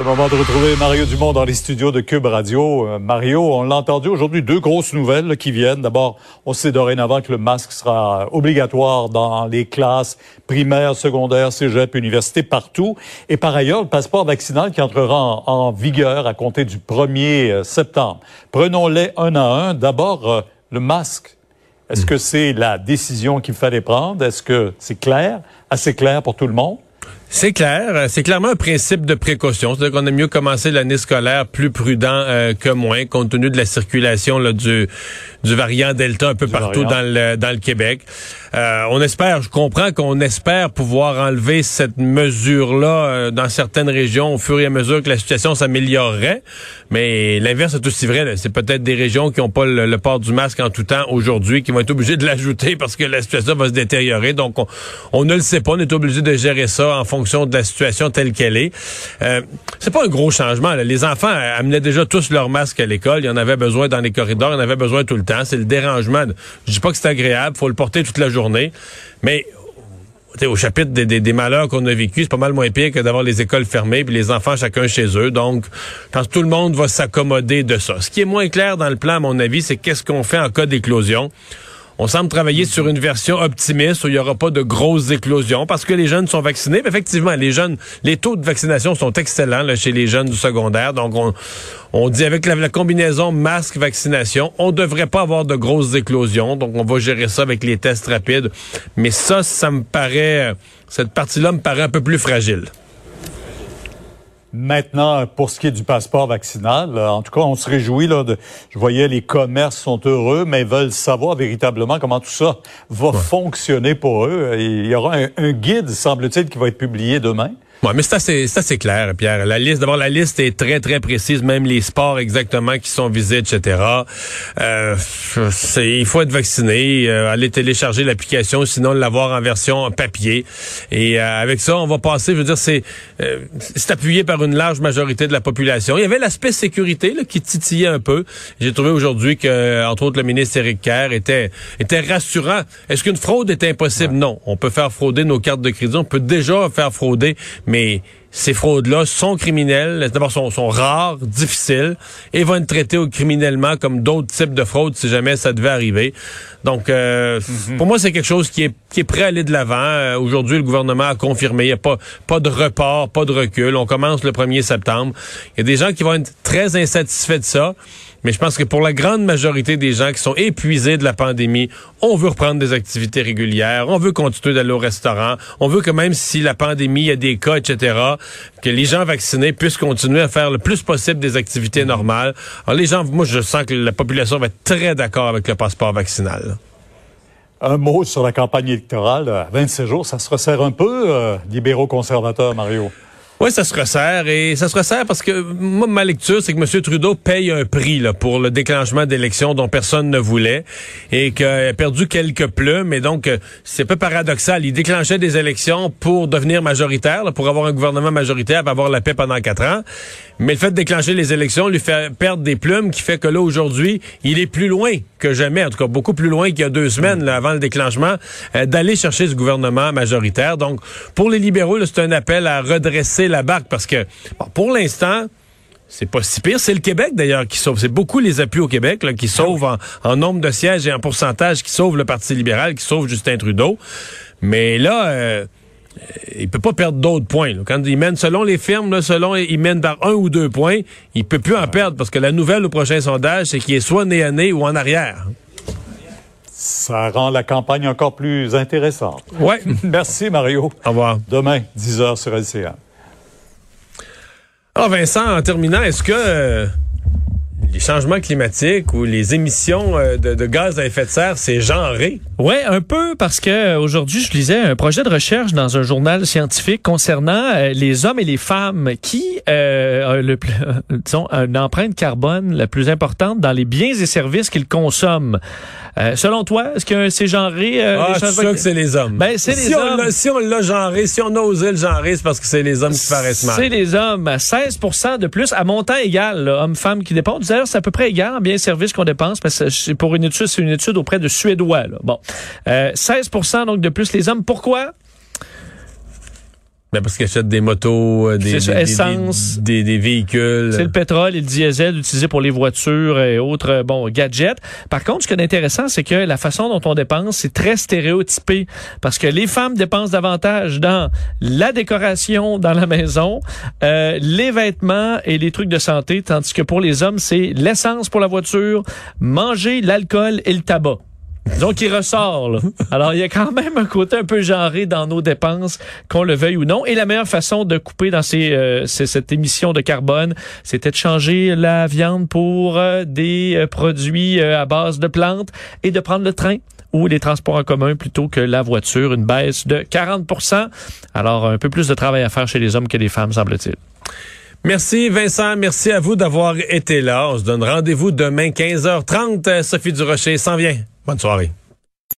Le moment de retrouver Mario Dumont dans les studios de Cube Radio. Euh, Mario, on l'a entendu aujourd'hui, deux grosses nouvelles là, qui viennent. D'abord, on sait dorénavant que le masque sera obligatoire dans les classes primaires, secondaires, cégep, universités, partout. Et par ailleurs, le passeport vaccinal qui entrera en, en vigueur à compter du 1er euh, septembre. Prenons-les un à un. D'abord, euh, le masque. Est-ce que c'est la décision qu'il fallait prendre? Est-ce que c'est clair, assez clair pour tout le monde? C'est clair, c'est clairement un principe de précaution. C'est-à-dire qu'on a mieux commencer l'année scolaire plus prudent euh, que moins, compte tenu de la circulation là, du, du variant Delta un peu Du partout variant. dans le, dans le Québec. Euh, on espère, je comprends qu'on espère pouvoir enlever cette mesure-là euh, dans certaines régions au fur et à mesure que la situation s'améliorerait, mais l'inverse est aussi vrai. C'est peut-être des régions qui n'ont pas le, le port du masque en tout temps aujourd'hui qui vont être obligées de l'ajouter parce que la situation va se détériorer. Donc, on, on ne le sait pas. On est obligé de gérer ça en fonction de la situation telle qu'elle est. Euh, c'est pas un gros changement. Les enfants amenaient déjà tous leur masque à l'école. Il y en avait besoin dans les corridors. Il y en avait besoin tout le temps. C'est le dérangement. Je dis pas que c'est agréable. faut le porter toute la journée. Mais au chapitre des malheurs qu'on a vécu, c'est pas mal moins pire que d'avoir les écoles fermées puis les enfants chacun chez eux. Donc, je pense que tout le monde va s'accommoder de ça. Ce qui est moins clair dans le plan, à mon avis, c'est qu'est-ce qu'on fait en cas d'éclosion. On semble travailler sur une version optimiste où il n'y aura pas de grosses éclosions parce que les jeunes sont vaccinés. Mais effectivement, les jeunes, les taux de vaccination sont excellents chez les jeunes du secondaire. Donc, on, dit avec la, la combinaison masque-vaccination, on devrait pas avoir de grosses éclosions. Donc, on va gérer ça avec les tests rapides. Mais ça, ça me paraît, cette partie-là me paraît un peu plus fragile. Maintenant, pour ce qui est du passeport vaccinal, euh, en tout cas, on se réjouit. Là, de, je voyais les commerces sont heureux, mais veulent savoir véritablement comment tout ça va fonctionner pour eux. Il y aura un, un guide, semble-t-il, qui va être publié demain. Ouais, mais c'est assez, c'est assez clair, Pierre. La liste, d'abord, la liste est très, très précise, même les sports exactement qui sont visés, etc. Euh, il faut être vacciné, euh, aller télécharger l'application, sinon l'avoir en version papier. Et euh, avec ça, on va passer, je veux dire, c'est, euh, c'est appuyé par une large majorité de la population. Il y avait l'aspect sécurité là, qui titillait un peu. J'ai trouvé aujourd'hui que, entre autres, le ministre Éric Kerr était, était rassurant. Est-ce qu'une fraude est impossible? Non. On peut faire frauder nos cartes de crédit. On peut déjà faire frauder mais ces fraudes-là sont criminelles. D'abord, sont, sont rares, difficiles, et vont être traitées criminellement comme d'autres types de fraudes si jamais ça devait arriver. Donc, euh, pour moi, c'est quelque chose qui est, qui est prêt à aller de l'avant. Euh, Aujourd'hui, le gouvernement a confirmé. Il n'y a pas, pas de report, pas de recul. On commence le 1er septembre. Il y a des gens qui vont être très insatisfaits de ça. Mais je pense que pour la grande majorité des gens qui sont épuisés de la pandémie, on veut reprendre des activités régulières, on veut continuer d'aller au restaurant, on veut que même si la pandémie, il y a des cas, etc., que les gens vaccinés puissent continuer à faire le plus possible des activités normales. Alors les gens, moi je sens que la population va être très d'accord avec le passeport vaccinal. Un mot sur la campagne électorale. À 27 jours, ça se resserre un peu, euh, libéraux conservateurs, Mario. Oui, ça se resserre et ça se resserre parce que moi, ma lecture, c'est que M. Trudeau paye un prix là, pour le déclenchement d'élections dont personne ne voulait et qu'il a perdu quelques plumes. Et donc, euh, c'est peu paradoxal. Il déclenchait des élections pour devenir majoritaire, là, pour avoir un gouvernement majoritaire, pour avoir la paix pendant quatre ans. Mais le fait de déclencher les élections lui fait perdre des plumes qui fait que là, aujourd'hui, il est plus loin que jamais, en tout cas beaucoup plus loin qu'il y a deux semaines là, avant le déclenchement, euh, d'aller chercher ce gouvernement majoritaire. Donc, pour les libéraux, c'est un appel à redresser la barque parce que, bon, pour l'instant, c'est pas si pire. C'est le Québec, d'ailleurs, qui sauve. C'est beaucoup les appuis au Québec là, qui sauvent en, en nombre de sièges et en pourcentage, qui sauvent le Parti libéral, qui sauvent Justin Trudeau. Mais là, euh, il peut pas perdre d'autres points. là. Quand il mène, selon les firmes, là, selon il mène par un ou deux points, il peut plus en perdre parce que la nouvelle au prochain sondage, c'est qu'il est soit nez à nez ou en arrière. Ça rend la campagne encore plus intéressante. Ouais. Merci, Mario. Au revoir. Demain, 10h sur LCA. Alors Vincent, en terminant, est-ce que euh, les changements climatiques ou les émissions euh, de, de gaz à effet de serre, c'est genré? Ouais, un peu parce que euh, aujourd'hui, je lisais un projet de recherche dans un journal scientifique concernant euh, les hommes et les femmes qui euh, ont le, plus- disons, une empreinte carbone la plus importante dans les biens et services qu'ils consomment. Selon toi, est-ce que c'est genré Ah, c'est sûr que c'est les hommes. Ben, c'est si les on hommes. si on l'a genré, si on a osé le genrer, c'est parce que c'est les hommes qui paraissent mal. C'est les hommes. 16 de plus à montant égal, hommes-femmes qui dépendent. C'est à peu près égal en biens et services qu'on dépense, parce que pour une étude, c'est une étude auprès de Suédois. Là. Bon, euh, 16% donc de plus les hommes. Pourquoi? Ben parce qu'ils achètent des motos, euh, des, des, essence. des, des- des véhicules. C'est le pétrole et le diesel utilisés pour les voitures et autres euh, bon gadgets. Par contre, ce qui est intéressant, c'est que la façon dont on dépense, c'est très stéréotypé parce que les femmes dépensent davantage dans la décoration dans la maison, euh, les vêtements et les trucs de santé, tandis que pour les hommes, c'est l'essence pour la voiture, manger, l'alcool et le tabac. Donc, il ressort. là. Alors, il y a quand même un côté un peu genré dans nos dépenses, qu'on le veuille ou non. Et la meilleure façon de couper dans ces, euh, cette émission de carbone, c'était de changer la viande pour euh, des euh, produits euh, à base de plantes et de prendre le train ou les transports en commun plutôt que la voiture, une baisse de 40% Alors, un peu plus de travail à faire chez les hommes que les femmes, semble-t-il. Merci Vincent, merci à vous d'avoir été là. On se donne rendez-vous demain 15h30. Sophie Durocher s'en vient. Bonne soirée.